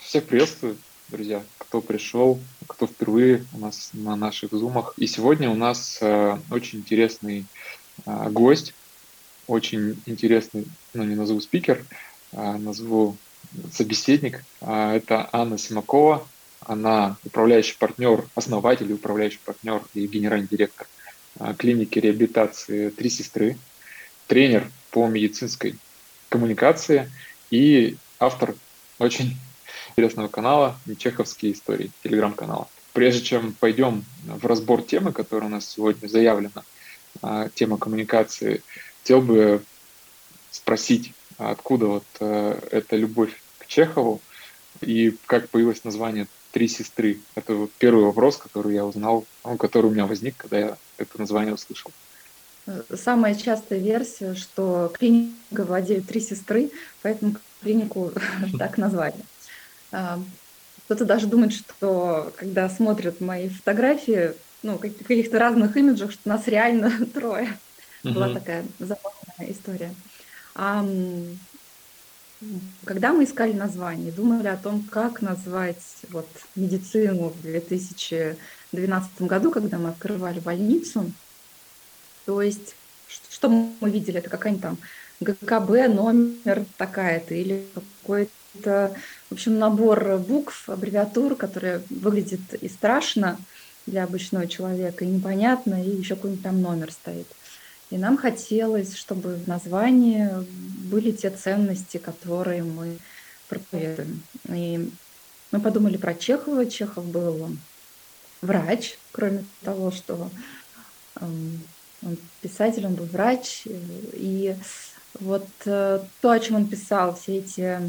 Всех приветствую, друзья, кто пришел, кто впервые у нас на наших зумах. И сегодня у нас э, очень интересный э, гость, очень интересный, ну не назову спикер, а назову собеседник. А, это Анна Симакова. Она управляющий партнер, основатель, управляющий партнер и генеральный директор а, клиники реабилитации «Три сестры», тренер по медицинской коммуникации и автор очень интересного канала «Чеховские истории», телеграм-канала. Прежде чем пойдем в разбор темы, которая у нас сегодня заявлена, а, тема коммуникации, хотел бы спросить, откуда вот э, эта любовь к Чехову и как появилось название «Три сестры». Это первый вопрос, который я узнал, ну, который у меня возник, когда я это название услышал. Самая частая версия, что клиника владеют три сестры, поэтому клинику так назвали. А, кто-то даже думает, что когда смотрят мои фотографии, ну, в каких-то разных имиджах, что нас реально трое. Была такая забавная история. А, когда мы искали название, думали о том, как назвать вот, медицину в 2012 году, когда мы открывали больницу, то есть что мы видели, это какая-нибудь там ГКБ, номер такая-то или какой-то, в общем, набор букв, аббревиатур, которые выглядит и страшно для обычного человека, и непонятно, и еще какой-нибудь там номер стоит. И нам хотелось, чтобы в названии были те ценности, которые мы проповедуем. И мы подумали про Чехова. Чехов был врач, кроме того, что эм, он писатель, он был врач. И вот э, то, о чем он писал, все эти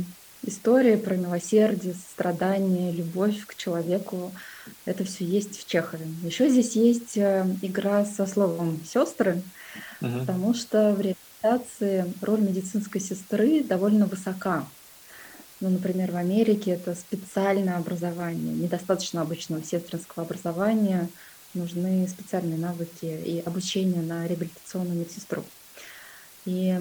истории про милосердие, страдания, любовь к человеку, это все есть в Чехове. Еще здесь есть э, игра со словом сестры, угу. потому что в реабилитации роль медицинской сестры довольно высока. Ну, например, в Америке это специальное образование, недостаточно обычного сестринского образования, нужны специальные навыки и обучение на реабилитационную медсестру. И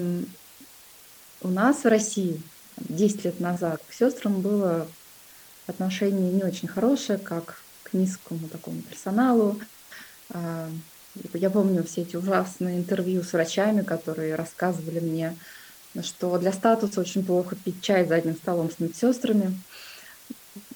у нас в России 10 лет назад к сестрам было отношение не очень хорошее, как к низкому такому персоналу. А, я помню все эти ужасные интервью с врачами, которые рассказывали мне, что для статуса очень плохо пить чай за одним столом с медсестрами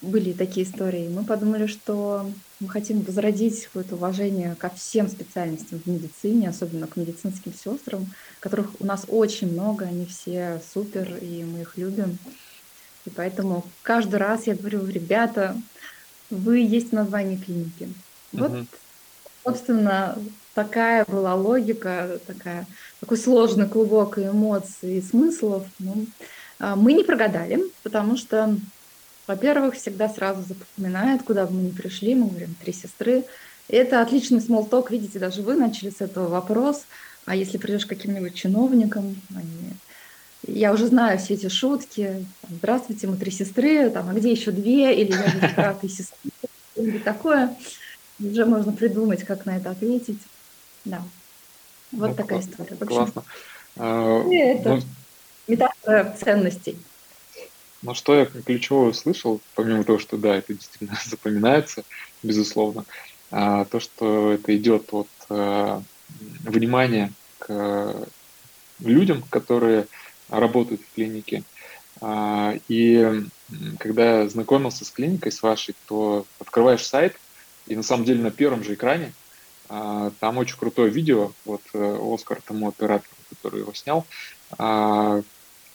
были такие истории. Мы подумали, что мы хотим возродить какое-то уважение ко всем специальностям в медицине, особенно к медицинским сестрам, которых у нас очень много, они все супер, и мы их любим. И поэтому каждый раз я говорю, ребята, вы есть в названии клиники. Вот, угу. собственно, такая была логика, такая, такой сложный клубок эмоций и смыслов. Ну, а, мы не прогадали, потому что во-первых, всегда сразу запоминают, куда бы мы ни пришли, мы говорим «три сестры». И это отличный смолток, видите, даже вы начали с этого вопрос. А если придешь к каким-нибудь чиновникам, они... я уже знаю все эти шутки. Здравствуйте, мы три сестры, там, а где еще две? Или я буду брат и сестры, или такое. Уже можно придумать, как на это ответить. Да. Вот ну, такая классно, история. Классно. А, это ну... метафора ценностей. Но что я ключевое услышал, помимо того, что да, это действительно запоминается, безусловно, а, то, что это идет от а, внимания к людям, которые работают в клинике. А, и когда я знакомился с клиникой, с вашей, то открываешь сайт, и на самом деле на первом же экране а, там очень крутое видео, вот э, Оскар тому оператору, который его снял,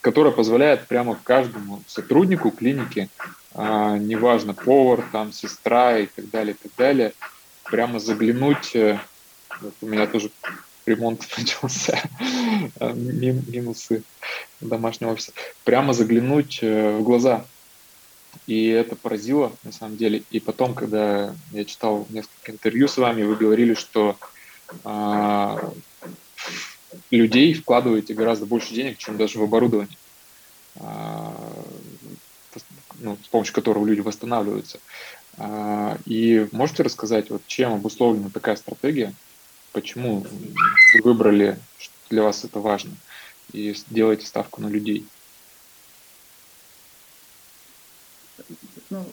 которая позволяет прямо каждому сотруднику клиники, а, неважно, повар, там, сестра и так далее, и так далее, прямо заглянуть, э, вот у меня тоже ремонт начался, а, минусы домашнего офиса, прямо заглянуть э, в глаза. И это поразило, на самом деле. И потом, когда я читал несколько интервью с вами, вы говорили, что а, людей вкладываете гораздо больше денег, чем даже в оборудование, а, ну, с помощью которого люди восстанавливаются. А, и можете рассказать, вот чем обусловлена такая стратегия, почему вы выбрали, что для вас это важно, и делаете ставку на людей? ну,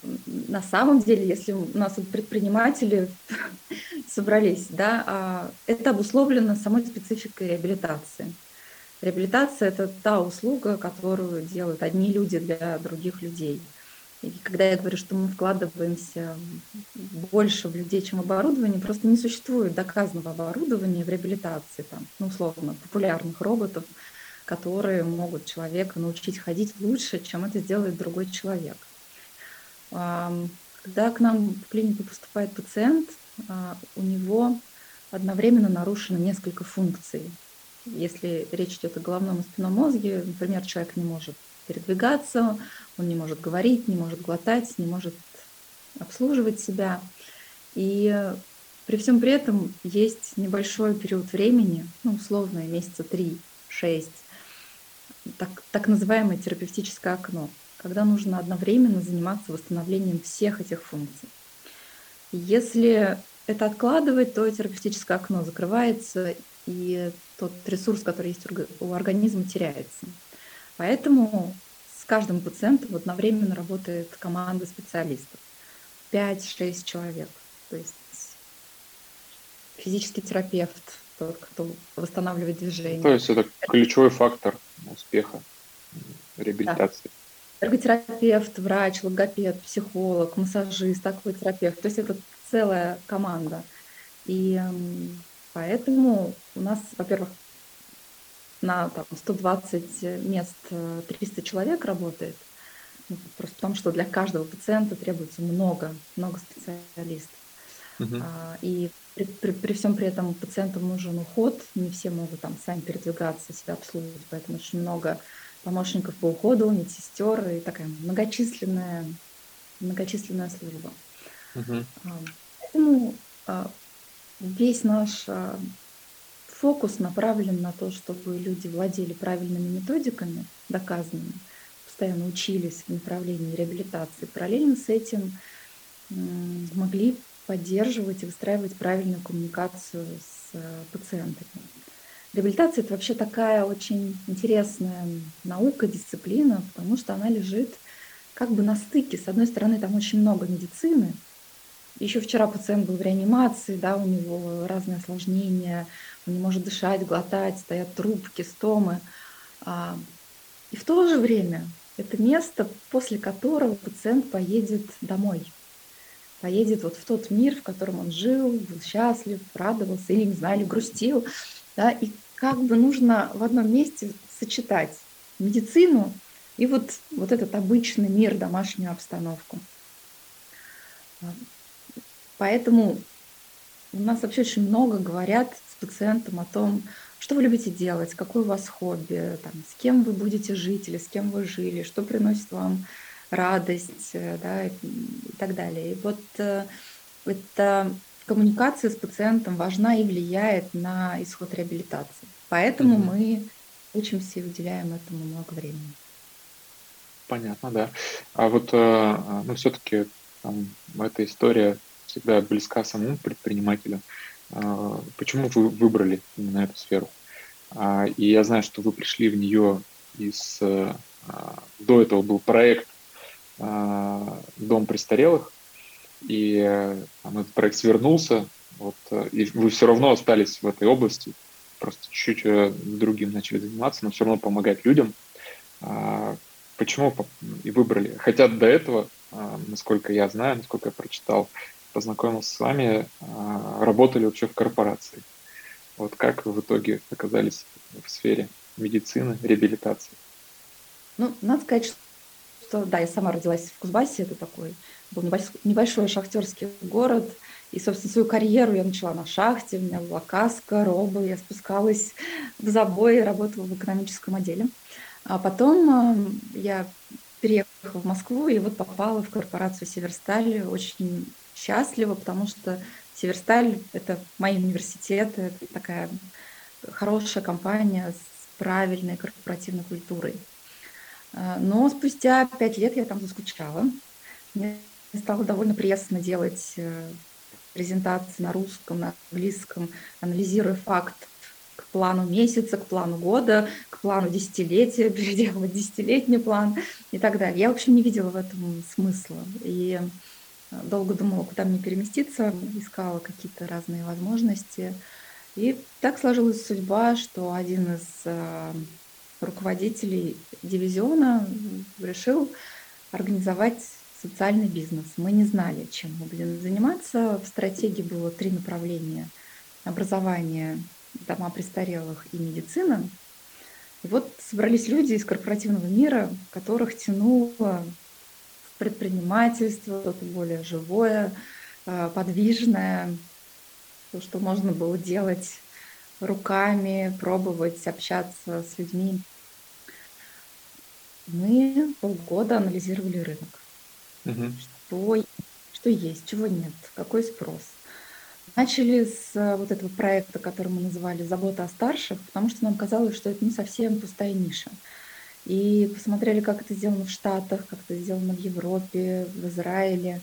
на самом деле, если у нас предприниматели собрались, да, а, это обусловлено самой спецификой реабилитации. Реабилитация – это та услуга, которую делают одни люди для других людей. И когда я говорю, что мы вкладываемся больше в людей, чем в оборудование, просто не существует доказанного оборудования в реабилитации, там, ну, условно, популярных роботов, которые могут человека научить ходить лучше, чем это сделает другой человек. Когда к нам в клинику поступает пациент, у него одновременно нарушено несколько функций. Если речь идет о головном и спинном мозге, например, человек не может передвигаться, он не может говорить, не может глотать, не может обслуживать себя. И при всем при этом есть небольшой период времени, ну, условно, месяца 3-6, так, так называемое терапевтическое окно, когда нужно одновременно заниматься восстановлением всех этих функций. Если это откладывать, то терапевтическое окно закрывается, и тот ресурс, который есть у организма, теряется. Поэтому с каждым пациентом одновременно работает команда специалистов. 5-6 человек. То есть физический терапевт, тот, кто восстанавливает движение. То есть это ключевой фактор успеха реабилитации. Да эрготерапевт, врач, логопед, психолог, массажист, акватерапевт. То есть это целая команда. И поэтому у нас, во-первых, на там, 120 мест 300 э, человек работает. Ну, просто потому, что для каждого пациента требуется много, много специалистов. Uh-huh. А, и при, при, при всем при этом пациентам нужен уход, не все могут там сами передвигаться, себя обслуживать, поэтому очень много помощников по уходу, медсестер и такая многочисленная, многочисленная служба. Угу. Поэтому а, весь наш а, фокус направлен на то, чтобы люди владели правильными методиками, доказанными, постоянно учились в направлении реабилитации. Параллельно с этим могли поддерживать и выстраивать правильную коммуникацию с а, пациентами. Реабилитация – это вообще такая очень интересная наука, дисциплина, потому что она лежит как бы на стыке. С одной стороны, там очень много медицины. Еще вчера пациент был в реанимации, да, у него разные осложнения, он не может дышать, глотать, стоят трубки, стомы. А, и в то же время это место, после которого пациент поедет домой, поедет вот в тот мир, в котором он жил, был счастлив, радовался или, не знаю, или грустил. Да, и как бы нужно в одном месте сочетать медицину и вот, вот этот обычный мир, домашнюю обстановку. Поэтому у нас вообще очень много говорят с пациентом о том, что вы любите делать, какое у вас хобби, там, с кем вы будете жить или с кем вы жили, что приносит вам радость э, да, и так далее. И вот э, это коммуникация с пациентом важна и влияет на исход реабилитации. Поэтому mm-hmm. мы учимся и уделяем этому много времени. Понятно, да. А вот, э, ну, все-таки эта история всегда близка самому предпринимателю. Э, почему вы выбрали именно эту сферу? А, и я знаю, что вы пришли в нее из... Э, до этого был проект «Дом престарелых», и там, этот проект свернулся, вот, и вы все равно остались в этой области, просто чуть-чуть э, другим начали заниматься, но все равно помогать людям. А, почему и выбрали? Хотя до этого, а, насколько я знаю, насколько я прочитал, познакомился с вами, а, работали вообще в корпорации. Вот как вы в итоге оказались в сфере медицины, реабилитации? Ну, надо сказать, что да, я сама родилась в Кузбассе, это такой был небольшой, шахтерский город, и, собственно, свою карьеру я начала на шахте, у меня была каска, робы, я спускалась в забой, работала в экономическом отделе. А потом э, я переехала в Москву и вот попала в корпорацию Северсталь. Очень счастлива, потому что Северсталь — это мои университеты, это такая хорошая компания с правильной корпоративной культурой. Э, но спустя пять лет я там заскучала. Мне стало довольно пресно делать э, презентации на русском, на английском, анализируя факт, плану месяца, к плану года, к плану десятилетия, переделывать десятилетний план и так далее. Я, в общем, не видела в этом смысла. И э, долго думала, куда мне переместиться, искала какие-то разные возможности. И так сложилась судьба, что один из э, руководителей дивизиона решил организовать социальный бизнес. Мы не знали, чем мы будем заниматься. В стратегии было три направления. Образование, дома престарелых и медицина. И вот собрались люди из корпоративного мира, которых тянуло в предпринимательство, что-то более живое, э, подвижное, то, что можно было делать руками, пробовать общаться с людьми. Мы полгода анализировали рынок. Угу. Что, что есть, чего нет, какой спрос. Начали с э, вот этого проекта, который мы называли «Забота о старших», потому что нам казалось, что это не совсем пустая ниша. И посмотрели, как это сделано в Штатах, как это сделано в Европе, в Израиле.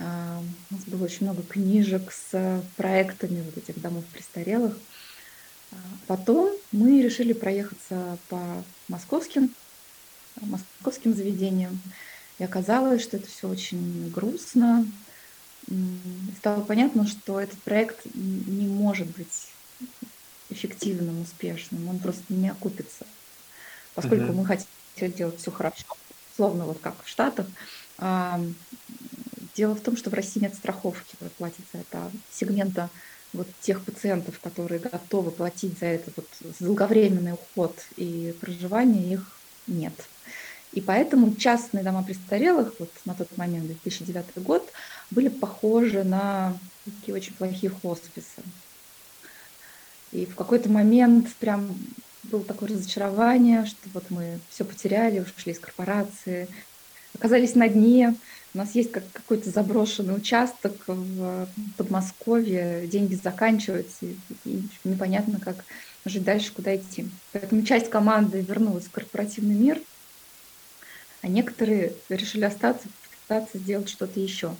А, у нас было очень много книжек с проектами вот этих домов престарелых. А, потом мы решили проехаться по московским, московским заведениям. И оказалось, что это все очень грустно. стало понятно, что этот проект не может быть эффективным, успешным. Он просто не окупится. Поскольку uh-huh. мы хотим делать все хорошо, словно вот как в Штатах. А, дело в том, что в России нет страховки, вы платите за это сегмента вот тех пациентов, которые готовы платить за этот вот долговременный уход и проживание, их нет. И поэтому частные дома престарелых, вот на тот момент, 2009 год, были похожи на такие очень плохие хосписы. И в какой-то момент прям было такое разочарование, что вот мы все потеряли, ушли из корпорации, оказались на дне. У нас есть как какой-то заброшенный участок в Подмосковье, деньги заканчиваются, и, и непонятно, как жить дальше, куда идти. Поэтому часть команды вернулась в корпоративный мир – а некоторые решили остаться, попытаться сделать что-то еще.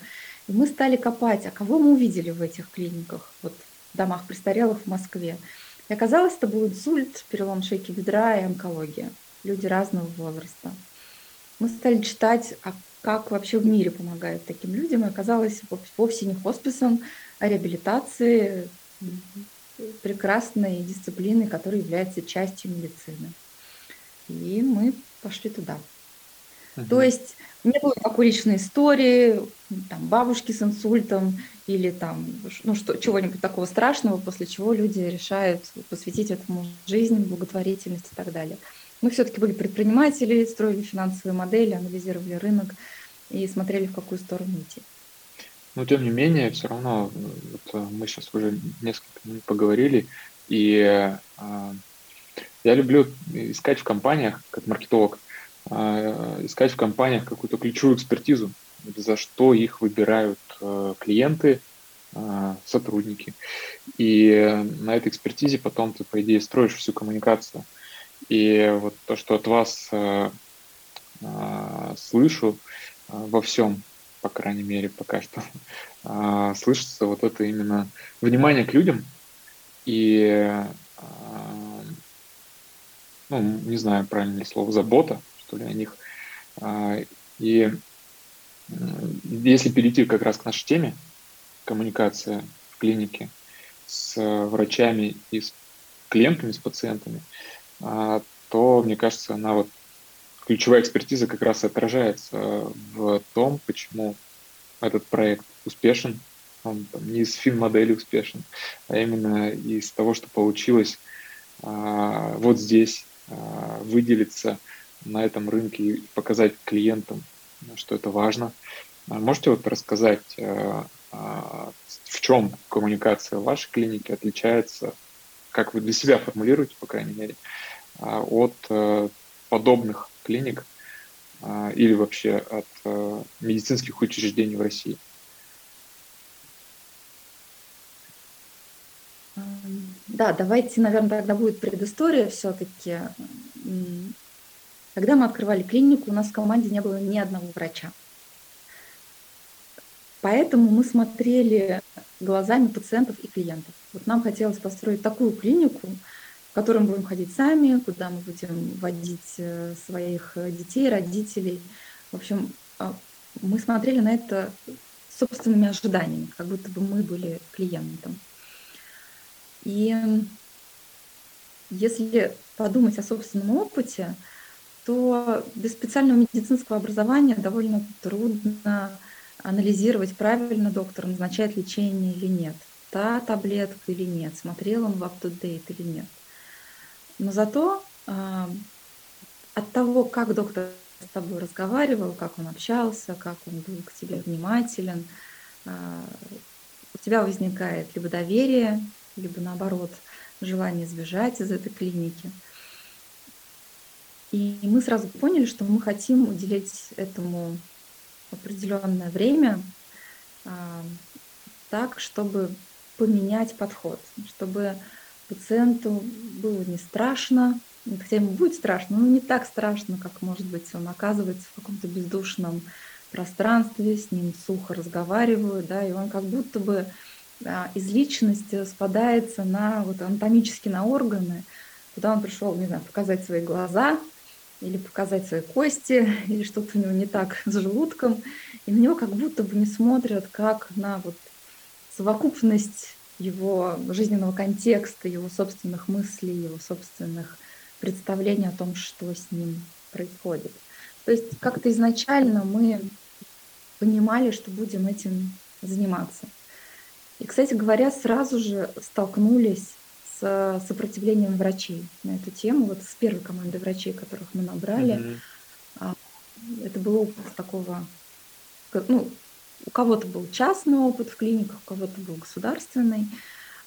И мы стали копать, а кого мы увидели в этих клиниках, вот в домах престарелых в Москве. И оказалось, это был инсульт, перелом шейки бедра и онкология. Люди разного возраста. Мы стали читать, а как вообще в мире помогают таким людям. И оказалось, вовсе не хосписом, а реабилитацией прекрасной дисциплины, которая является частью медицины. И мы пошли туда. То есть не было такой личной истории, там, бабушки с инсультом или там, ну, что, чего-нибудь такого страшного, после чего люди решают посвятить этому жизнь, благотворительность и так далее. Мы все-таки были предприниматели, строили финансовые модели, анализировали рынок и смотрели, в какую сторону идти. Но тем не менее, все равно вот, э, мы сейчас уже несколько минут поговорили, и э, я люблю искать в компаниях, как маркетолог, искать в компаниях какую-то ключевую экспертизу, за что их выбирают э, клиенты, а, сотрудники. И на этой экспертизе потом ты, по идее, строишь всю коммуникацию. И вот то, что от вас э, а, слышу во всем, по крайней мере, пока что, слышится вот это именно внимание к людям и, ну, не знаю правильное слово, забота что ли, о них. А, и если перейти как раз к нашей теме, коммуникация в клинике с врачами и с клиентами, с пациентами, а, то, мне кажется, она вот ключевая экспертиза как раз отражается в том, почему этот проект успешен, он там, не из фин-модели успешен, а именно из того, что получилось а, вот здесь выделиться на этом рынке и показать клиентам, что это важно. А можете вот рассказать, э, а, в чем коммуникация вашей клинике отличается, как вы для себя формулируете, по крайней мере, а, от э, подобных клиник или вообще от э, медицинских учреждений в России? Да, давайте, наверное, тогда будет предыстория все-таки. Когда мы открывали клинику, у нас в команде не было ни одного врача. Поэтому мы смотрели глазами пациентов и клиентов. Вот нам хотелось построить такую клинику, котором будем ходить сами, куда мы будем водить э, своих детей, родителей. В общем, а, мы смотрели на это собственными ожиданиями, как будто бы мы были клиентом. И если подумать о собственном опыте, то без специального медицинского образования довольно трудно анализировать, правильно доктор назначает лечение или нет, та таблетка или нет, смотрел он в up-to-date или нет. Но зато э, от того, как доктор с тобой разговаривал, как он общался, как он был к тебе внимателен, э, у тебя возникает либо доверие, либо наоборот желание сбежать из этой клиники. И мы сразу поняли, что мы хотим уделить этому определенное время а, так, чтобы поменять подход, чтобы пациенту было не страшно, хотя ему будет страшно, но не так страшно, как, может быть, он оказывается в каком-то бездушном пространстве, с ним сухо разговаривают, да, и он как будто бы а, из личности спадается на вот анатомически на органы, куда он пришел, не знаю, показать свои глаза, или показать свои кости, или что-то у него не так с желудком. И на него как будто бы не смотрят как на вот совокупность его жизненного контекста, его собственных мыслей, его собственных представлений о том, что с ним происходит. То есть как-то изначально мы понимали, что будем этим заниматься. И, кстати говоря, сразу же столкнулись с сопротивлением врачей на эту тему, вот с первой командой врачей, которых мы набрали. Mm-hmm. Это был опыт такого, ну, у кого-то был частный опыт в клиниках, у кого-то был государственный.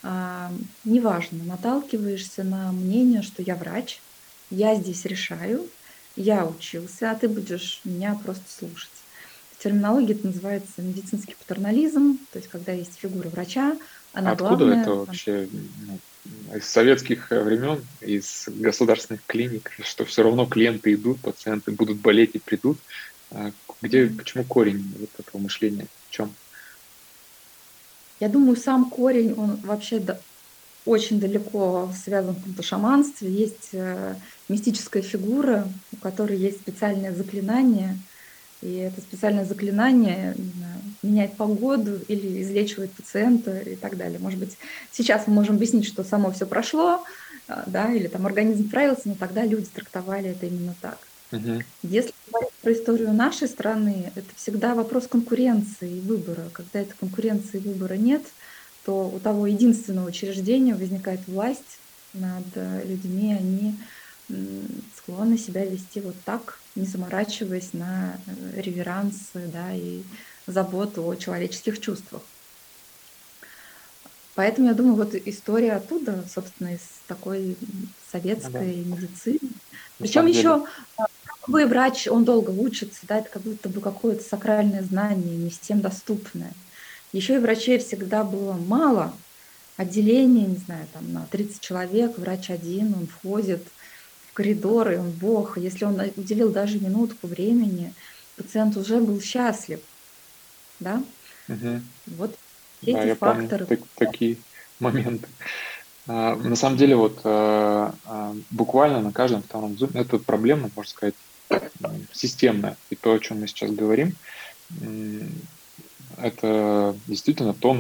А, неважно, наталкиваешься на мнение, что я врач, я здесь решаю, я учился, а ты будешь меня просто слушать. В терминологии это называется медицинский патернализм, то есть когда есть фигура врача, она Откуда главная, это вообще ну, из советских э, времен, из государственных клиник, что все равно клиенты идут, пациенты будут болеть и придут. А где, почему корень вот этого мышления? В чем? Я думаю, сам корень, он вообще очень далеко связан в каком-то шаманстве. Есть э, мистическая фигура, у которой есть специальное заклинание – и это специальное заклинание меняет погоду или излечивает пациента и так далее. Может быть, сейчас мы можем объяснить, что само все прошло, а, да, или там организм справился, но тогда люди трактовали это именно так. Угу. Если говорить про историю нашей страны, это всегда вопрос конкуренции и выбора. Когда этой конкуренции и выбора нет, то у того единственного учреждения возникает власть над э, людьми, они склонны себя вести вот так, не заморачиваясь на э, реверансы да, и заботу о человеческих чувствах. Поэтому я думаю, вот история оттуда, собственно, из такой советской да. медицины. Причем еще любой врач, он долго учится, да, это как будто бы какое-то сакральное знание, не всем доступное. Еще и врачей всегда было мало, отделение, не знаю, там на 30 человек, врач один, он входит – в коридоры, он Бог. Если он уделил даже минутку времени, пациент уже был счастлив. Да? Угу. Вот эти да, я факторы. Помню, так, такие моменты. А, на самом деле, вот а, а, буквально на каждом втором зуме, это проблема, можно сказать, системная. И то, о чем мы сейчас говорим, это действительно то,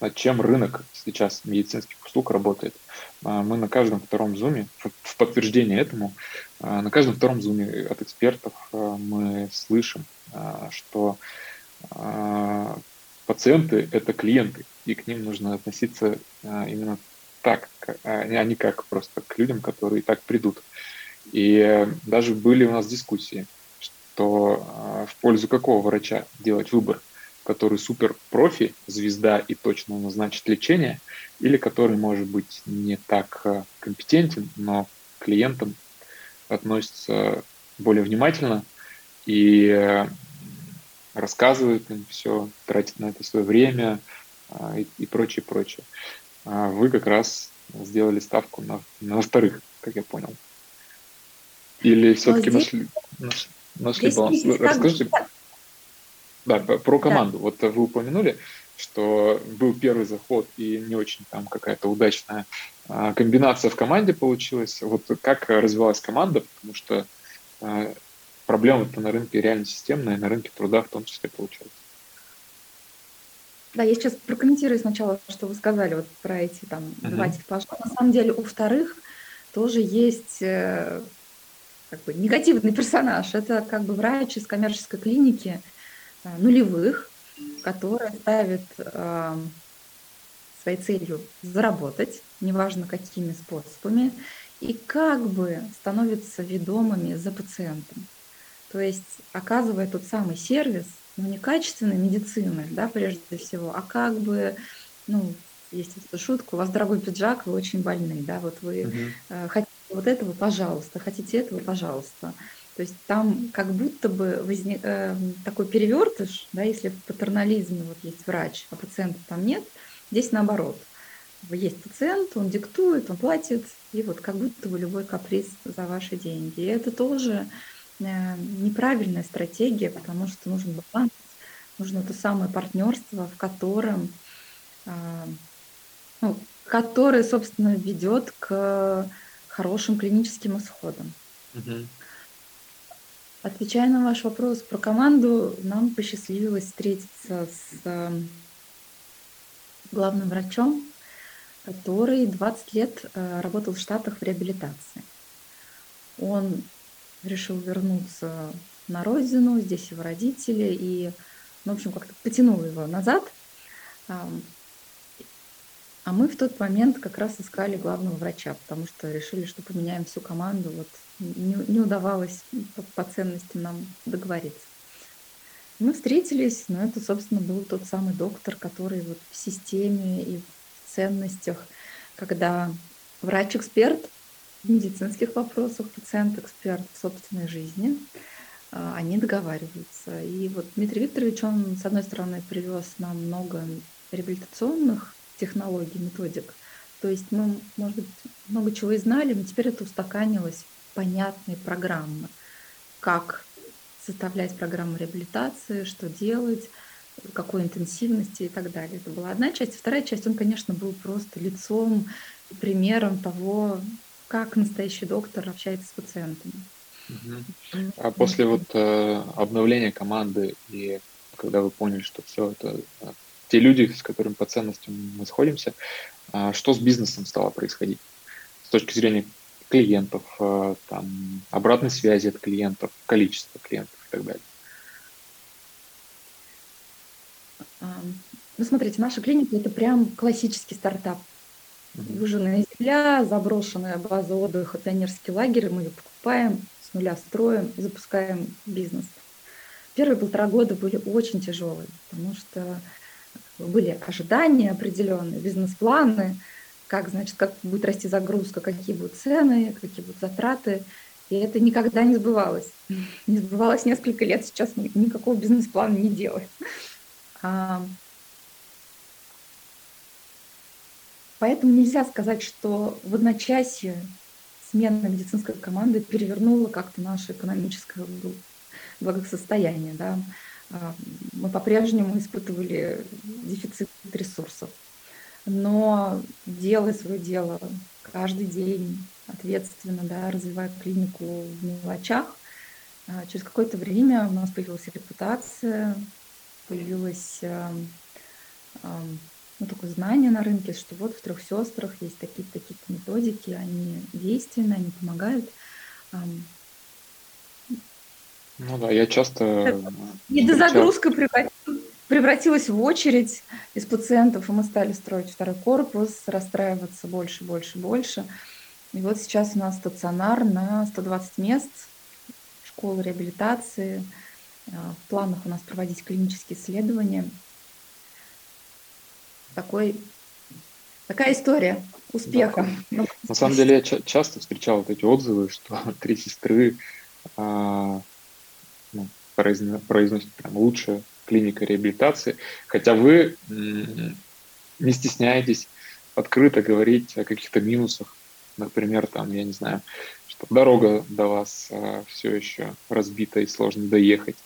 над чем рынок сейчас медицинских услуг работает. А, мы на каждом втором зуме, в подтверждение этому, а, на каждом втором зуме от экспертов а, мы слышим, что пациенты – это клиенты, и к ним нужно относиться именно так, а не как просто к людям, которые так придут. И даже были у нас дискуссии, что в пользу какого врача делать выбор – который супер профи, звезда и точно назначит лечение, или который может быть не так компетентен, но клиентам относится более внимательно и рассказывает им все, тратит на это свое время э, и, и прочее, прочее. А вы как раз сделали ставку на, на вторых, как я понял. Или все-таки здесь, нашли, нашли, нашли баланс? Расскажите. Да, про команду. Да. Вот вы упомянули, что был первый заход и не очень там какая-то удачная а, комбинация в команде получилась. Вот как развивалась команда, потому что а, проблема-то на рынке реально системная, на рынке труда в том числе получается. Да, я сейчас прокомментирую сначала, что вы сказали вот про эти там uh-huh. два типажа. На самом деле у вторых тоже есть э, как бы негативный персонаж. Это как бы врач из коммерческой клиники э, нулевых, который ставит э, своей целью заработать, неважно какими способами, и как бы становится ведомыми за пациентом. То есть оказывая тот самый сервис, но не качественной медицины, да, прежде всего, а как бы, ну, есть эта шутка, у вас дорогой пиджак, вы очень больны, да, вот вы э, хотите вот этого, пожалуйста, хотите этого, пожалуйста. То есть там как будто бы возник, э, такой перевертыш, да, если в патернализме вот есть врач, а пациента там нет, здесь наоборот. Есть пациент, он диктует, он платит, и вот как будто бы любой каприз за ваши деньги. И это тоже неправильная стратегия, потому что нужен баланс, нужно то самое партнерство, в котором э, ну, который, собственно, ведет к хорошим клиническим исходам. Угу. Отвечая на ваш вопрос про команду, нам посчастливилось встретиться с эм, главным врачом, который 20 лет э, работал в Штатах в реабилитации. Он решил вернуться на родину, здесь его родители, и, ну, в общем, как-то потянул его назад. А мы в тот момент как раз искали главного врача, потому что решили, что поменяем всю команду. Вот не, не удавалось по, по ценностям нам договориться. Мы встретились, но это, собственно, был тот самый доктор, который вот в системе и в ценностях, когда врач-эксперт медицинских вопросах, пациент-эксперт в собственной жизни, а, они договариваются. И вот Дмитрий Викторович, он, с одной стороны, привез нам много реабилитационных технологий, методик. То есть мы, может быть, много чего и знали, но теперь это устаканилось понятные программы. Как составлять программу реабилитации, что делать, какой интенсивности и так далее. Это была одна часть. Вторая часть, он, конечно, был просто лицом, примером того, как настоящий доктор общается с пациентами. А после вот э, обновления команды и когда вы поняли, что все это э, те люди, с которыми по ценностям мы сходимся, а, что с бизнесом стало происходить с точки зрения клиентов, а, там, обратной связи от клиентов, количества клиентов и так далее. Ну, смотрите, наша клиника – это прям классический стартап. Выжженная земля, заброшенная база отдыха, пионерский лагерь, мы ее покупаем, с нуля строим запускаем бизнес. Первые полтора года были очень тяжелые, потому что были ожидания определенные, бизнес-планы, как, значит, как будет расти загрузка, какие будут цены, какие будут затраты. И это никогда не сбывалось. Не сбывалось несколько лет, сейчас никакого бизнес-плана не делаем. А, поэтому нельзя сказать, что в одночасье смена медицинской команды перевернула как-то наше экономическое благосостояние. Да мы по-прежнему испытывали дефицит ресурсов. Но делая свое дело каждый день ответственно, да, развивая клинику в мелочах, а, через какое-то время у нас появилась репутация, появилось ну, такое знание на рынке, что вот в трех сестрах есть такие-то такие методики, они действенны, они помогают. Ну да, я часто... Недозагрузка превратилась в очередь из пациентов, и мы стали строить второй корпус, расстраиваться больше, больше, больше. И вот сейчас у нас стационар на 120 мест, школа реабилитации. А, в планах у нас проводить клинические исследования. Такой, такая история успеха. Да. На самом деле я часто встречал вот эти отзывы, что три сестры а, произносит прям лучшая клиника реабилитации, хотя вы не стесняетесь открыто говорить о каких-то минусах, например, там, я не знаю, что дорога до вас а, все еще разбита и сложно доехать,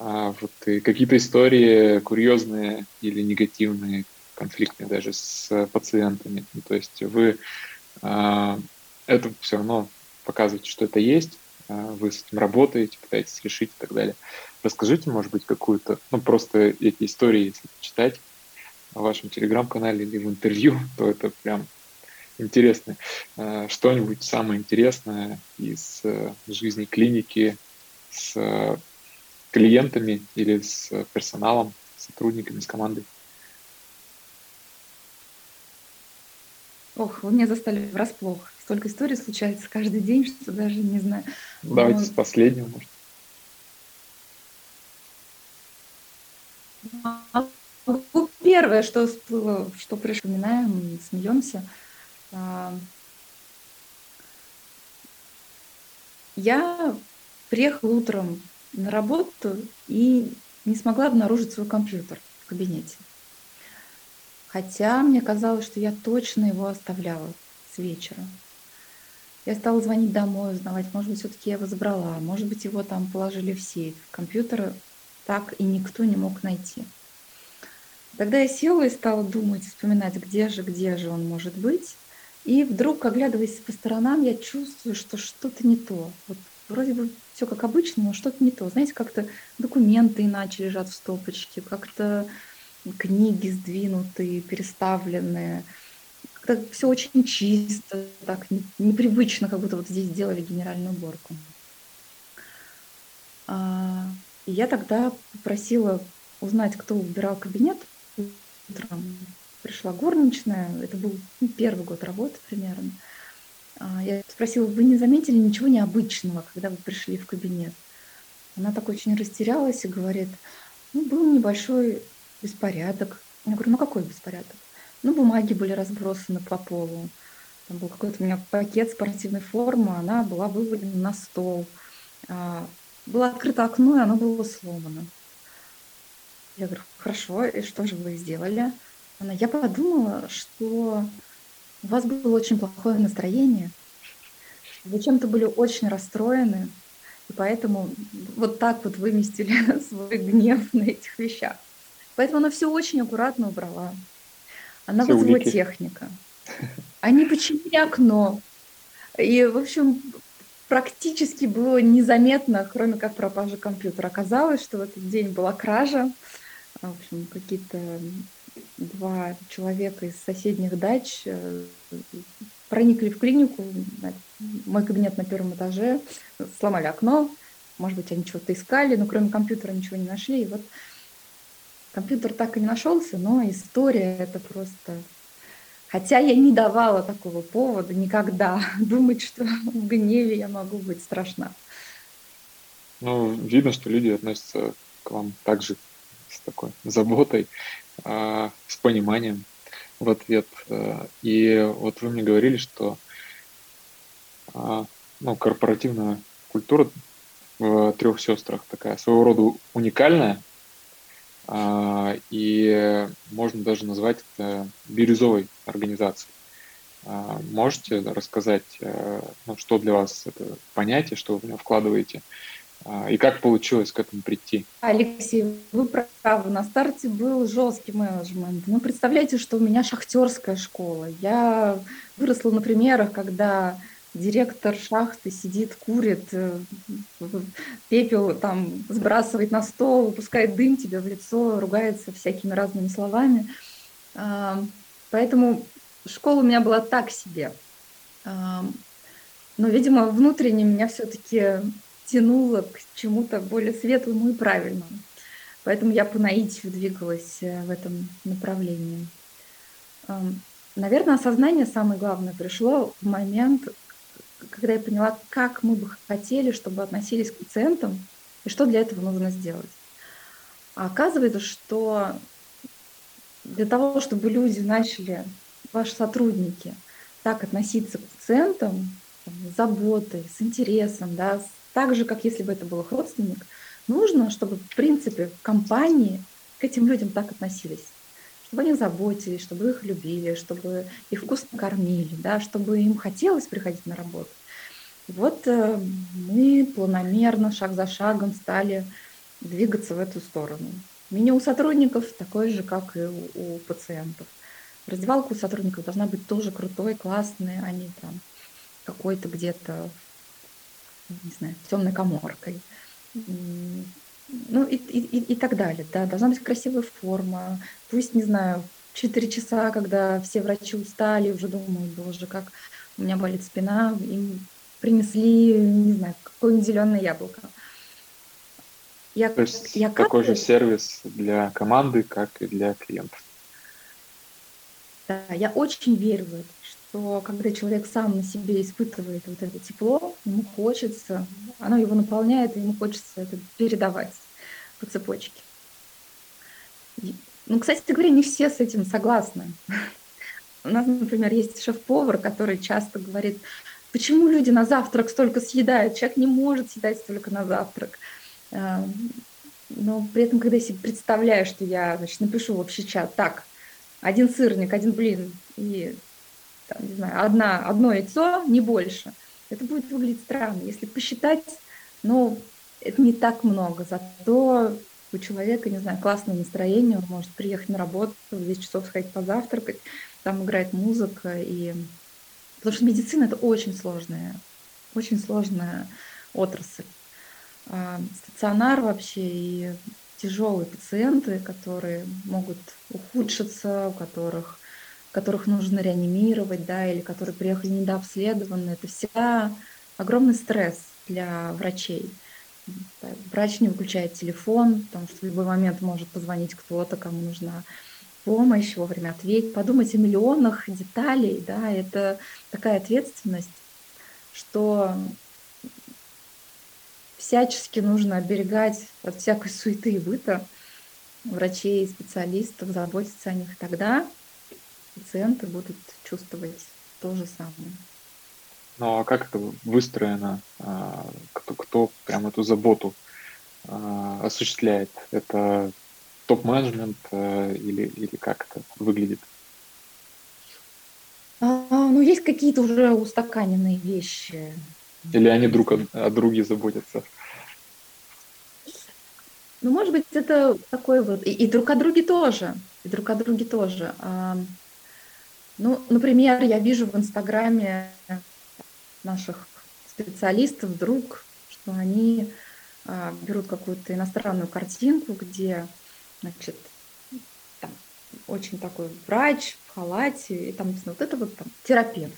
а, вот какие-то истории курьезные или негативные, конфликтные даже с пациентами. Ну, то есть вы а, это все равно показываете, что это есть, а, вы с этим работаете, пытаетесь решить и так далее. Расскажите, может быть, какую-то, ну просто эти истории, если читать на вашем телеграм-канале или в интервью, то это прям интересно. Что-нибудь самое интересное из э, жизни клиники с клиентами или с персоналом, сотрудниками, с командой? Ох, вы меня застали врасплох. Столько историй случается каждый день, что даже не знаю. Давайте Но... с последнего, может. Первое, что всплыло, что припоминаем, смеемся. А, я приехала утром на работу и не смогла обнаружить свой компьютер в кабинете. Хотя мне казалось, что я точно его оставляла с вечера. Я стала звонить домой, узнавать, может быть, все-таки я его забрала, может быть, его там положили в сейф. Компьютера так и никто не мог найти. Тогда я села и стала думать, вспоминать, где же, где же он может быть. И вдруг, оглядываясь по сторонам, я чувствую, что что-то не то. Вот вроде бы все как обычно, но что-то не то. Знаете, как-то документы иначе лежат в стопочке, как-то книги сдвинутые, переставленные. Как-то все очень чисто, так непривычно, как будто вот здесь сделали генеральную уборку. А, и я тогда попросила узнать, кто убирал кабинет утром. Пришла горничная, это был ну, первый год работы примерно. А, я спросила, вы не заметили ничего необычного, когда вы пришли в кабинет? Она так очень растерялась и говорит, ну, был небольшой беспорядок. Я говорю, ну какой беспорядок? Ну, бумаги были разбросаны по полу. Там был какой-то у меня пакет спортивной формы, она была вывалена на стол. А, было открыто окно, и оно было сломано. Я говорю, хорошо, и что же вы сделали? Она, я подумала, что у вас было очень плохое настроение, вы чем-то были очень расстроены, и поэтому вот так вот выместили свой гнев на этих вещах. Поэтому она все очень аккуратно убрала. Она все вызвала улики. техника. Они починили окно. И, в общем, практически было незаметно, кроме как пропажа компьютера. Оказалось, что в этот день была кража. В общем, какие-то два человека из соседних дач э, проникли в клинику, мой кабинет на первом этаже, сломали окно, может быть, они чего-то искали, но кроме компьютера ничего не нашли. И вот компьютер так и не нашелся, но история это просто... Хотя я не давала такого повода никогда думать, что в гневе я могу быть страшна. Ну, видно, что люди относятся к вам также с такой заботой, а, с пониманием в ответ. Э, и вот вы мне говорили, что а, ну, корпоративная культура в трех сестрах такая своего рода уникальная, и можно даже назвать это бирюзовой организацией. Можете рассказать, э, ну, что для вас это понятие, что вы в него вкладываете, а, и как получилось к этому прийти? Алексей, вы правы. На старте был жесткий менеджмент. Ну, представляете, что у меня шахтерская школа. Я выросла на примерах, когда директор шахты сидит, курит, э, пепел там сбрасывает на стол, выпускает дым тебе в лицо, ругается всякими разными словами. А, поэтому школа у меня была так себе. А, но, видимо, внутренне меня все-таки тянуло к чему-то более светлому и правильному. Поэтому я по наитию двигалась э, в этом направлении. Наверное, осознание самое главное пришло в момент, когда я поняла, как мы бы хотели, чтобы относились к пациентам и что для этого нужно сделать. А оказывается, что для того, чтобы люди начали, ваши сотрудники, так относиться к пациентам, с заботой, с интересом, да, так же, как если бы это был их родственник, нужно, чтобы, в принципе, в компании к этим людям так относились чтобы они заботились, чтобы их любили, чтобы их вкусно кормили, да, чтобы им хотелось приходить на работу. Вот э, мы планомерно, шаг за шагом стали двигаться в эту сторону. Меню у сотрудников такое же, как и у пациентов. Раздевалка у сотрудников должна быть тоже крутой, классной, а не там какой-то где-то, не знаю, темной коморкой. Ну и, и, и так далее. Да, должна быть красивая форма. Пусть, не знаю, 4 часа, когда все врачи устали, уже думают, боже, как у меня болит спина, им принесли, не знаю, какое-нибудь зеленое яблоко. Я, То есть я такой же сервис для команды, как и для клиентов. Да, я очень верю в это, что когда человек сам на себе испытывает вот это тепло, ему хочется, оно его наполняет, и ему хочется это передавать по цепочке. Ну, кстати говоря, не все с этим согласны. У нас, например, есть шеф-повар, который часто говорит, почему люди на завтрак столько съедают? Человек не может съедать столько на завтрак. Эм, но при этом, когда я себе представляю, что я значит, напишу в общий чат, так, один сырник, один блин и там, не знаю, одна, одно яйцо, не больше, это будет выглядеть странно. Если посчитать, ну, это не так много, зато у человека, не знаю, классное настроение, он может приехать на работу, в 10 часов сходить позавтракать, там играет музыка, и... потому что медицина — это очень сложная, очень сложная отрасль. А, стационар вообще и тяжелые пациенты, которые могут ухудшиться, у которых, которых нужно реанимировать, да, или которые приехали недообследованные, это всегда огромный стресс для врачей. Врач не выключает телефон, потому что в любой момент может позвонить кто-то, кому нужна помощь, вовремя ответить, подумать о миллионах деталей, да, это такая ответственность, что всячески нужно оберегать от всякой суеты и быта врачей специалистов, заботиться о них. Тогда пациенты будут чувствовать то же самое. Ну а как это выстроено? А, кто, кто прям эту заботу а, осуществляет? Это топ-менеджмент э, или, или как это выглядит? А, ну, есть какие-то уже устаканенные вещи. Или они друг о, о друге заботятся? Ну, может быть, это такой вот... И, и друг о друге тоже. И друг о друге тоже. А, ну, например, я вижу в Инстаграме наших специалистов вдруг, что они а, берут какую-то иностранную картинку, где, значит, там, очень такой врач в халате, и там написано вот это вот там терапевт.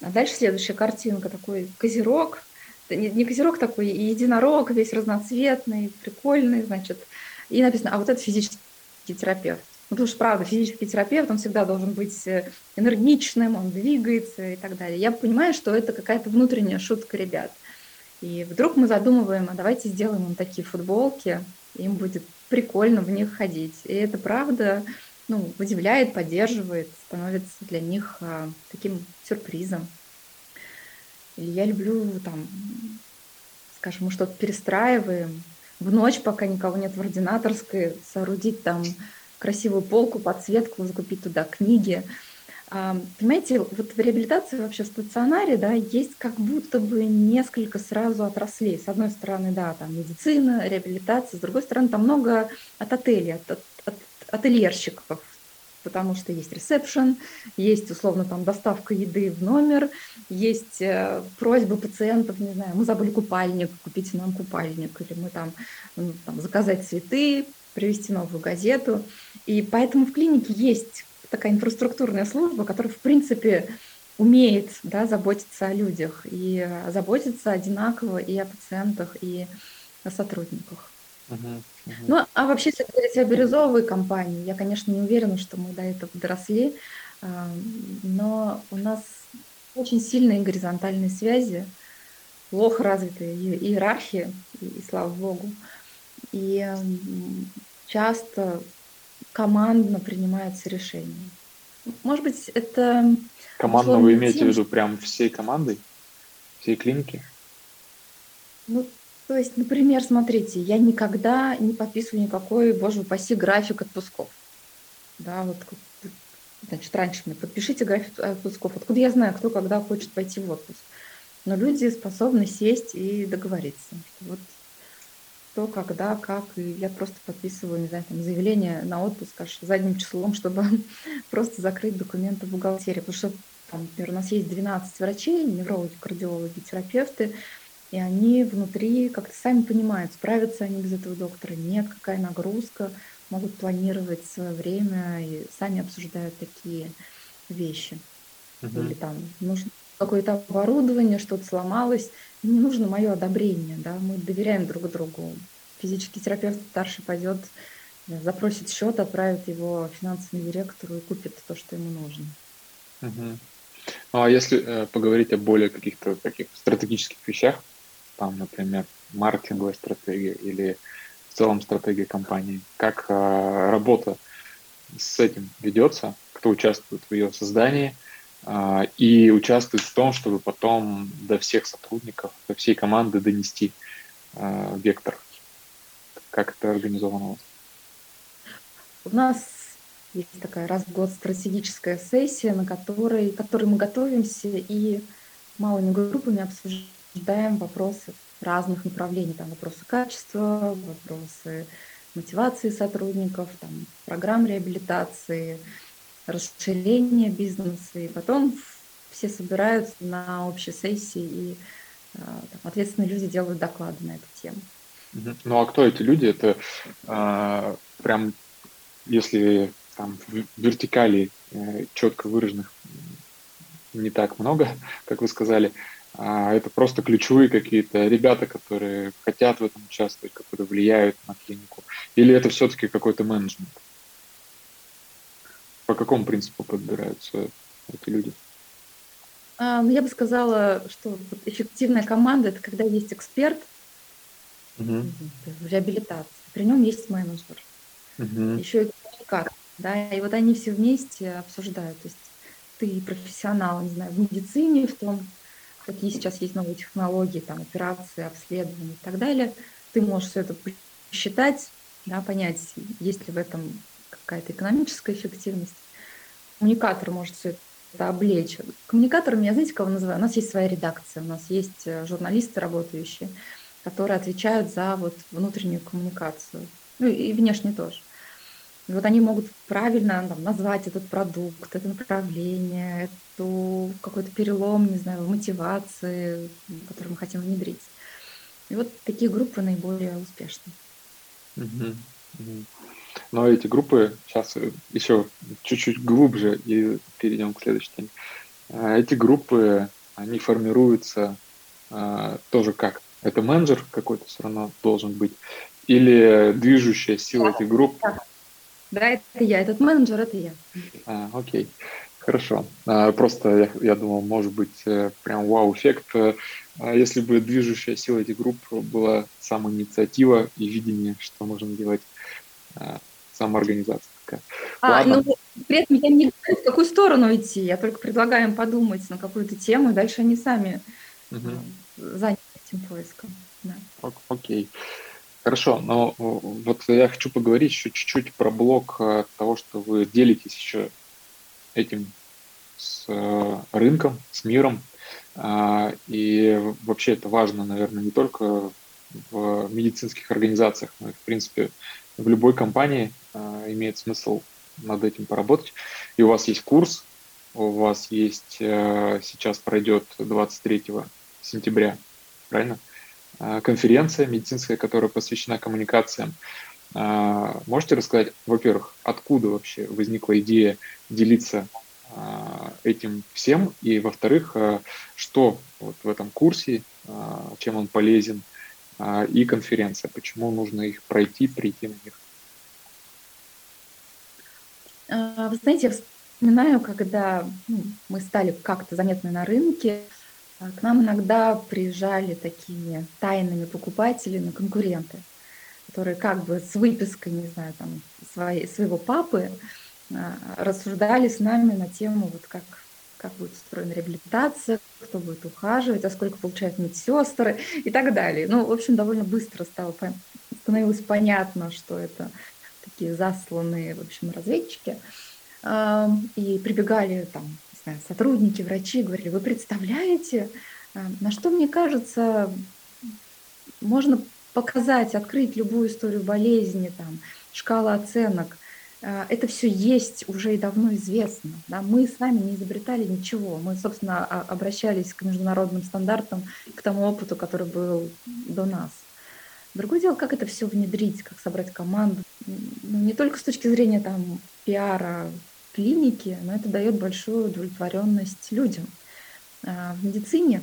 А дальше следующая картинка, такой козерог, не, не козерог такой, единорог весь разноцветный, прикольный, значит, и написано, а вот это физический терапевт. Ну, потому что, правда, физический терапевт, он всегда должен быть э, энергичным, он двигается и так далее. Я понимаю, что это какая-то внутренняя шутка ребят. И вдруг мы задумываем, а давайте сделаем им такие футболки, им будет прикольно в них ходить. И это правда ну, удивляет, поддерживает, становится для них а, таким сюрпризом. Или я люблю там, скажем, мы что-то перестраиваем, в ночь, пока никого нет в ординаторской, соорудить там красивую полку, подсветку, закупить туда книги. А, понимаете, вот в реабилитации вообще в стационаре, да, есть как будто бы несколько сразу отраслей. С одной стороны, да, там медицина, реабилитация, с другой стороны, там много от отелей, от, от, от ательерщиков, потому что есть ресепшн, есть условно там доставка еды в номер, есть э, просьбы пациентов, не знаю, мы забыли купальник, купите нам купальник, или мы там, ну, там заказать цветы, привезти новую газету. И поэтому в клинике есть такая инфраструктурная служба, которая, в принципе, умеет да, заботиться о людях и заботиться одинаково и о пациентах, и о сотрудниках. Uh-huh, uh-huh. Ну, а вообще, если говорить о бирюзовой компании, я, конечно, не уверена, что мы до этого доросли, а, но у нас очень сильные горизонтальные связи, плохо развитые иерархии, и слава богу. И часто командно принимаются решения. Может быть, это... Командно вы имеете тем, в виду прям всей командой? Всей клиники? Ну, то есть, например, смотрите, я никогда не подписываю никакой, боже упаси, график отпусков. Да, вот, значит, раньше мне подпишите график отпусков. Откуда я знаю, кто когда хочет пойти в отпуск? Но люди способны сесть и договориться. Вот что, когда, как, и я просто подписываю, не знаю, там, заявление на отпуск аж задним числом, чтобы просто закрыть документы в бухгалтерии, потому что, там, например, у нас есть 12 врачей, неврологи, кардиологи, терапевты, и они внутри как-то сами понимают, справятся они без этого доктора, нет, какая нагрузка, могут планировать свое время и сами обсуждают такие вещи. Угу. Или там нужно какое-то оборудование, что-то сломалось, не нужно мое одобрение, да, мы доверяем друг другу. Физический терапевт старший пойдет, запросит счет, отправит его финансовому директору и купит то, что ему нужно. Угу. А если э, поговорить о более каких-то таких стратегических вещах, там, например, маркетинговая стратегия или в целом стратегия компании, как э, работа с этим ведется, кто участвует в ее создании – и участвует в том, чтобы потом до всех сотрудников, до всей команды донести а, вектор. Как это организовано у вас? У нас есть такая раз в год стратегическая сессия, на которой, которой мы готовимся и малыми группами обсуждаем вопросы разных направлений. Там вопросы качества, вопросы мотивации сотрудников, там, программ реабилитации, расширение бизнеса, и потом все собираются на общей сессии, и а, там, ответственные люди делают доклады на эту тему. Ну а кто эти люди? Это а, прям, если там в вертикали э, четко выраженных не так много, как вы сказали, а это просто ключевые какие-то ребята, которые хотят в этом участвовать, которые влияют на клинику, или это все-таки какой-то менеджмент? По какому принципу подбираются эти люди? Ну, я бы сказала, что эффективная команда – это когда есть эксперт угу. в реабилитации, при нем есть менеджер, угу. еще и коммуникатор. Да, и вот они все вместе обсуждают. То есть ты профессионал, не знаю, в медицине, в том, какие сейчас есть новые технологии, там, операции, обследования и так далее. Ты можешь все это посчитать, да, понять, есть ли в этом какая-то экономическая эффективность. Коммуникатор может все это облечь. Коммуникатором я, знаете, кого называю? У нас есть своя редакция, у нас есть э, журналисты работающие, которые отвечают за вот внутреннюю коммуникацию. Ну и внешне тоже. И вот они могут правильно там, назвать этот продукт, это направление, эту какой-то перелом, не знаю, мотивации, который мы хотим внедрить. И вот такие группы наиболее успешны. Угу. Но эти группы, сейчас еще чуть-чуть глубже и перейдем к следующей теме. А, эти группы, они формируются а, тоже как? Это менеджер какой-то все равно должен быть? Или движущая сила этих групп? Да, это я. Этот менеджер – это я. А, окей. Хорошо. А, просто я, я думал, может быть, э, прям вау-эффект, э, если бы движущая сила этих групп была сама инициатива и видение, что нужно делать самоорганизация такая. А, ну, при этом я не говорю, в какую сторону идти, я только предлагаю им подумать на какую-то тему, и дальше они сами угу. заняты этим поиском. Да. Окей. Хорошо, но вот я хочу поговорить еще чуть-чуть про блок э, того, что вы делитесь еще этим с э, рынком, с миром. А, и вообще это важно, наверное, не только в медицинских организациях, но и, в принципе, в любой компании э, имеет смысл над этим поработать. И у вас есть курс, у вас есть, э, сейчас пройдет 23 сентября, правильно? Э, конференция медицинская, которая посвящена коммуникациям. Э, можете рассказать, во-первых, откуда вообще возникла идея делиться этим всем, и во-вторых, что вот в этом курсе, чем он полезен, а, и конференция, почему нужно их пройти, прийти на них? А, вы знаете, я вспоминаю, когда ну, мы стали как-то заметны на рынке, а, к нам иногда приезжали такие тайными покупателями конкуренты, которые как бы с выпиской, не знаю, там, своей, своего папы рассуждали с нами на тему, вот как как будет устроена реабилитация, кто будет ухаживать, а сколько получают медсестры и так далее. Ну, в общем, довольно быстро стало, становилось понятно, что это такие засланные, в общем, разведчики. И прибегали там, не знаю, сотрудники, врачи, говорили, вы представляете, на что, мне кажется, можно показать, открыть любую историю болезни, там, шкала оценок, э, это все есть уже и давно известно. Да? Мы сами не изобретали ничего. Мы, собственно, обращались к международным стандартам, к тому опыту, который был до нас. Другое дело, как это все внедрить, как собрать команду. Ну, не только с точки зрения там, пиара клиники, но это дает большую удовлетворенность людям. А в медицине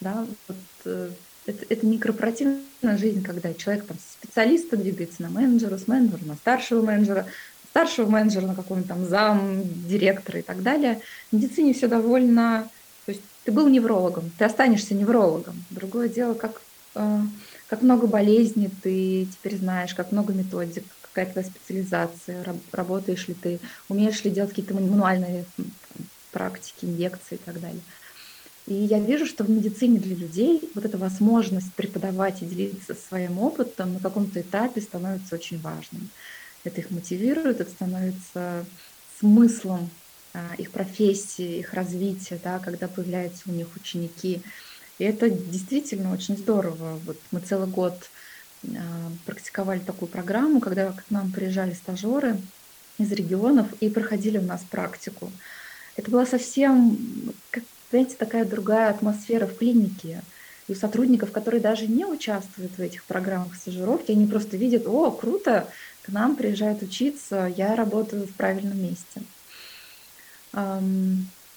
да, вот, э, это, это не корпоративная жизнь, когда человек там, специалиста двигается на менеджера, с менеджера на старшего менеджера, старшего менеджера на какого-нибудь там зам, директора и так далее. В медицине все довольно... То есть ты был неврологом, ты останешься неврологом. Другое дело, как, э, как много болезней ты теперь знаешь, как много методик, какая твоя специализация, работаешь ли ты, умеешь ли делать какие-то мануальные практики, инъекции и так далее. И я вижу, что в медицине для людей вот эта возможность преподавать и делиться своим опытом на каком-то этапе становится очень важным. Это их мотивирует, это становится смыслом а, их профессии, их развития, да, когда появляются у них ученики. И это действительно очень здорово. Вот мы целый год а, практиковали такую программу, когда к нам приезжали стажеры из регионов и проходили у нас практику. Это была совсем знаете, такая другая атмосфера в клинике. И у сотрудников, которые даже не участвуют в этих программах стажировки, они просто видят, о, круто, к нам приезжают учиться, я работаю в правильном месте.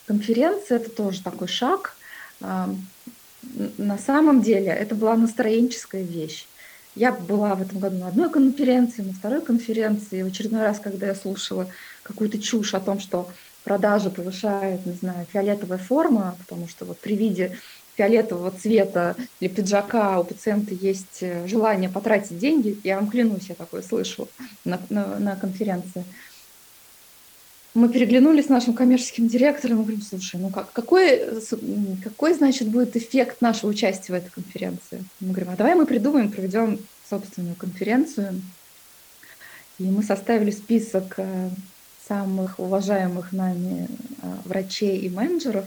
Конференция — это тоже такой шаг. На самом деле это была настроенческая вещь. Я была в этом году на одной конференции, на второй конференции. В очередной раз, когда я слушала какую-то чушь о том, что продажи повышает, не знаю, фиолетовая форма, потому что вот при виде фиолетового цвета или пиджака у пациента есть э, желание потратить деньги, я вам клянусь, я такое слышу на, на, на конференции. Мы переглянулись с нашим коммерческим директором и говорим, слушай, ну как, какой, какой, значит, будет эффект нашего участия в этой конференции? Мы говорим, а давай мы придумаем, проведем собственную конференцию. И мы составили список э, самых уважаемых нами а, врачей и менеджеров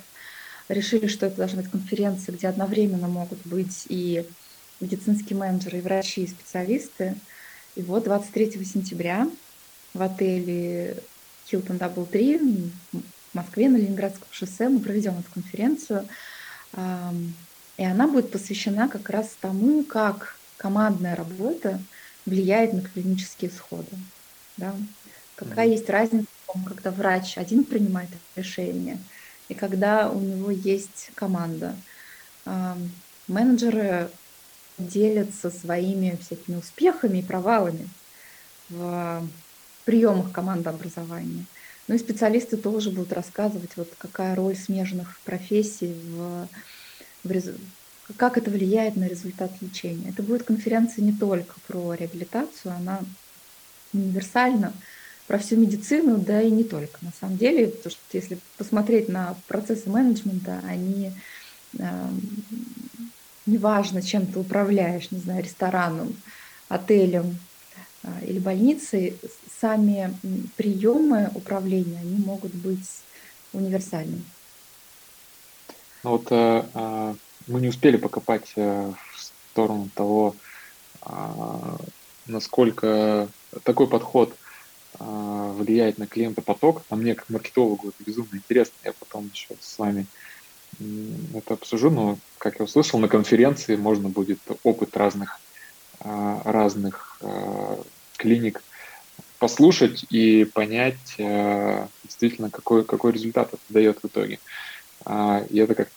решили, что это должна быть конференция, где одновременно могут быть и медицинские менеджеры, и врачи, и специалисты. И вот 23 сентября в отеле Hilton Double Tree в Москве на Ленинградском шоссе мы проведем эту конференцию. И она будет посвящена как раз тому, как командная работа влияет на клинические исходы. Да? Какая есть разница, когда врач один принимает решение, и когда у него есть команда. Менеджеры делятся своими всякими успехами и провалами в приемах командообразования. Ну и специалисты тоже будут рассказывать, вот какая роль смежных профессий в, в как это влияет на результат лечения. Это будет конференция не только про реабилитацию, она универсальна, про всю медицину, да и не только. На самом деле, потому что если посмотреть на процессы менеджмента, они э, неважно, чем ты управляешь, не знаю, рестораном, отелем э, или больницей, сами приемы управления, они могут быть универсальными. Ну вот э, э, мы не успели покопать э, в сторону того, э, насколько такой подход а, влияет на клиентопоток. А мне, как маркетологу, это безумно интересно. Я потом еще с вами это обсужу, но, как я услышал, на конференции можно будет опыт разных, а, разных а, клиник послушать и понять действительно, какой, какой результат это дает в итоге. И это как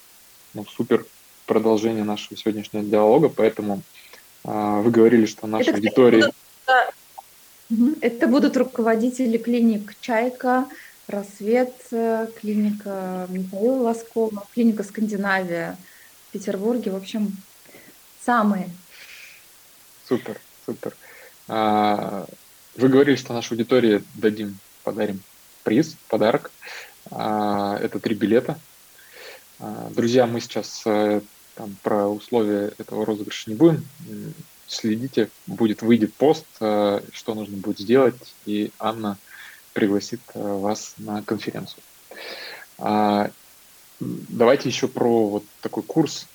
ну, супер продолжение нашего сегодняшнего диалога, поэтому вы говорили, что наша аудитория... Это будут руководители клиник «Чайка», «Рассвет», клиника Михаила Лоскова, клиника «Скандинавия» в Петербурге. В общем, самые. Супер, супер. А, вы говорили, что нашей аудитории дадим, подарим приз, подарок. А, это три билета. А, друзья, мы сейчас э, там, про условия этого розыгрыша не будем следите, будет выйдет пост, э, что нужно будет сделать, и Анна пригласит э, вас на конференцию. А, давайте еще про вот такой курс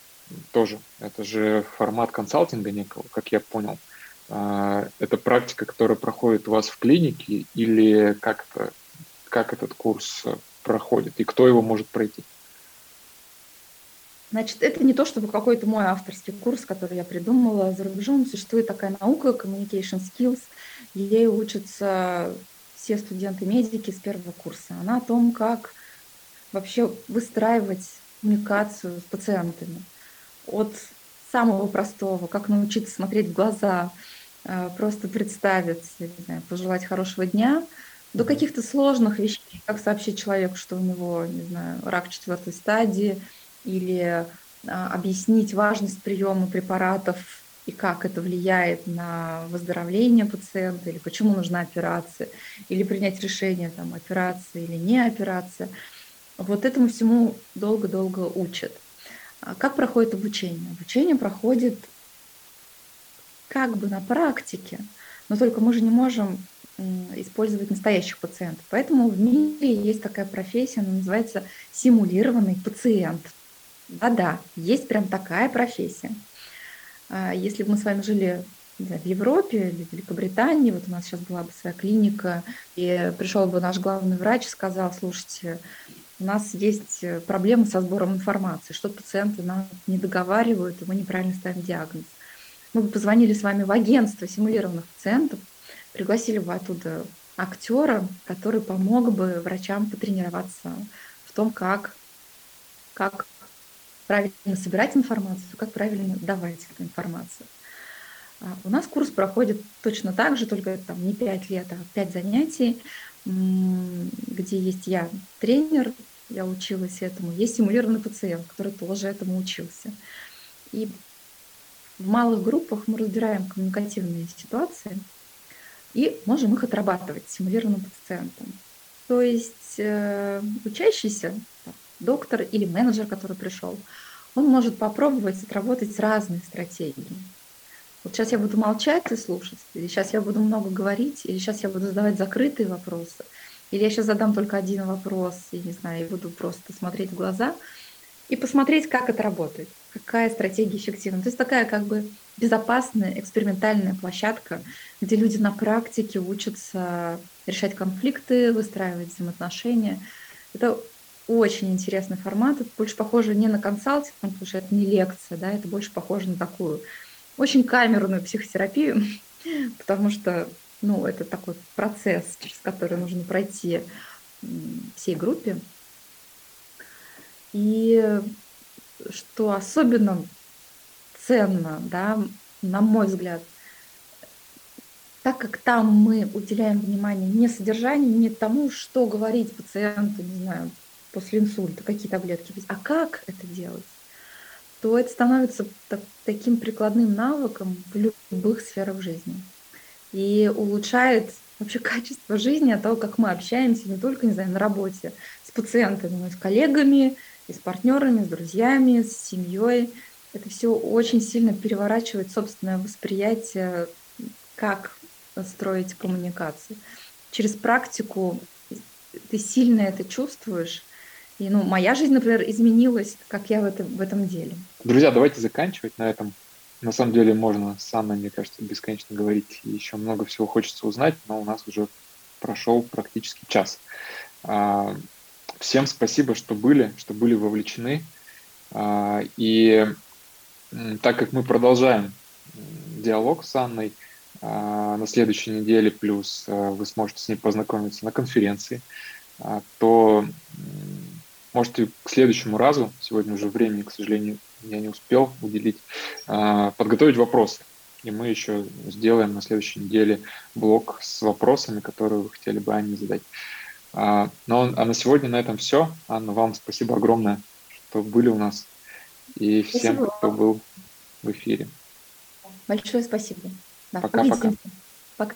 тоже. Это же формат консалтинга некого, как я понял. А, это практика, которая проходит у вас в клинике, или как, это, как этот курс проходит, и кто его может пройти? Значит, это не то, чтобы какой-то мой авторский курс, который я придумала. За рубежом существует такая наука Communication Skills. Ей учатся все студенты-медики с первого курса. Она о том, как вообще выстраивать коммуникацию с пациентами. От самого простого, как научиться смотреть в глаза, э, просто представиться, не знаю, пожелать хорошего дня, до каких-то сложных вещей, как сообщить человеку, что у него, не знаю, рак четвертой стадии, или а, объяснить важность приема препаратов и как это влияет на выздоровление пациента, или почему нужна операция, или принять решение, там, операция или не операция. Вот этому всему долго-долго учат. А как проходит обучение? Обучение проходит как бы на практике, но только мы же не можем использовать настоящих пациентов. Поэтому в мире есть такая профессия, она называется симулированный пациент. Да-да, есть прям такая профессия. А если бы мы с вами жили знаю, в Европе или в Великобритании, вот у нас сейчас была бы своя клиника, и пришел бы наш главный врач и сказал, слушайте, у нас есть проблемы со сбором информации, что пациенты нам не договаривают, и мы неправильно ставим диагноз. Мы бы позвонили с вами в агентство симулированных пациентов, пригласили бы оттуда актера, который помог бы врачам потренироваться в том, как, как правильно собирать информацию, как правильно давать эту информацию. А у нас курс проходит точно так же, только там не 5 лет, а 5 занятий, где есть я тренер, я училась этому, есть симулированный пациент, который тоже этому учился. И в малых группах мы разбираем коммуникативные ситуации – и можем их отрабатывать симулированным пациентом. То есть э, учащийся, доктор или менеджер, который пришел, он может попробовать отработать разные стратегии. Вот сейчас я буду молчать и слушать, или сейчас я буду много говорить, или сейчас я буду задавать закрытые вопросы, или я сейчас задам только один вопрос, и не знаю, и буду просто смотреть в глаза и посмотреть, как это работает, какая стратегия эффективна. То есть такая как бы безопасная экспериментальная площадка, где люди на практике учатся решать конфликты, выстраивать взаимоотношения. Это очень интересный формат. Это больше похоже не на консалтинг, потому что это не лекция, да, это больше похоже на такую очень камерную психотерапию, потому что ну, это такой процесс, через который нужно пройти всей группе. И что особенно ценно, да, на мой взгляд, так как там мы уделяем внимание не содержанию, не тому, что говорить пациенту, не знаю, после инсульта, какие таблетки пить, а как это делать, то это становится так, таким прикладным навыком в любых сферах жизни. И улучшает вообще качество жизни от того, как мы общаемся не только, не знаю, на работе с пациентами, но и с коллегами, и с партнерами, с друзьями, с семьей. Это все очень сильно переворачивает собственное восприятие, как строить коммуникацию. Через практику ты сильно это чувствуешь. И, ну, моя жизнь, например, изменилась, как я в этом, в этом деле. Друзья, давайте заканчивать на этом. На самом деле можно с Анной, мне кажется, бесконечно говорить. Еще много всего хочется узнать, но у нас уже прошел практически час. А, всем спасибо, что были, что были вовлечены. А, и так как мы продолжаем диалог с Анной, а, на следующей неделе, плюс а, вы сможете с ней познакомиться на конференции, а, можете к следующему разу, сегодня уже времени, к сожалению, я не успел уделить, подготовить вопросы. И мы еще сделаем на следующей неделе блок с вопросами, которые вы хотели бы Анне задать. Но, а на сегодня на этом все. Анна, вам спасибо огромное, что были у нас. И всем, спасибо. кто был в эфире. Большое спасибо. Пока-пока. Пока.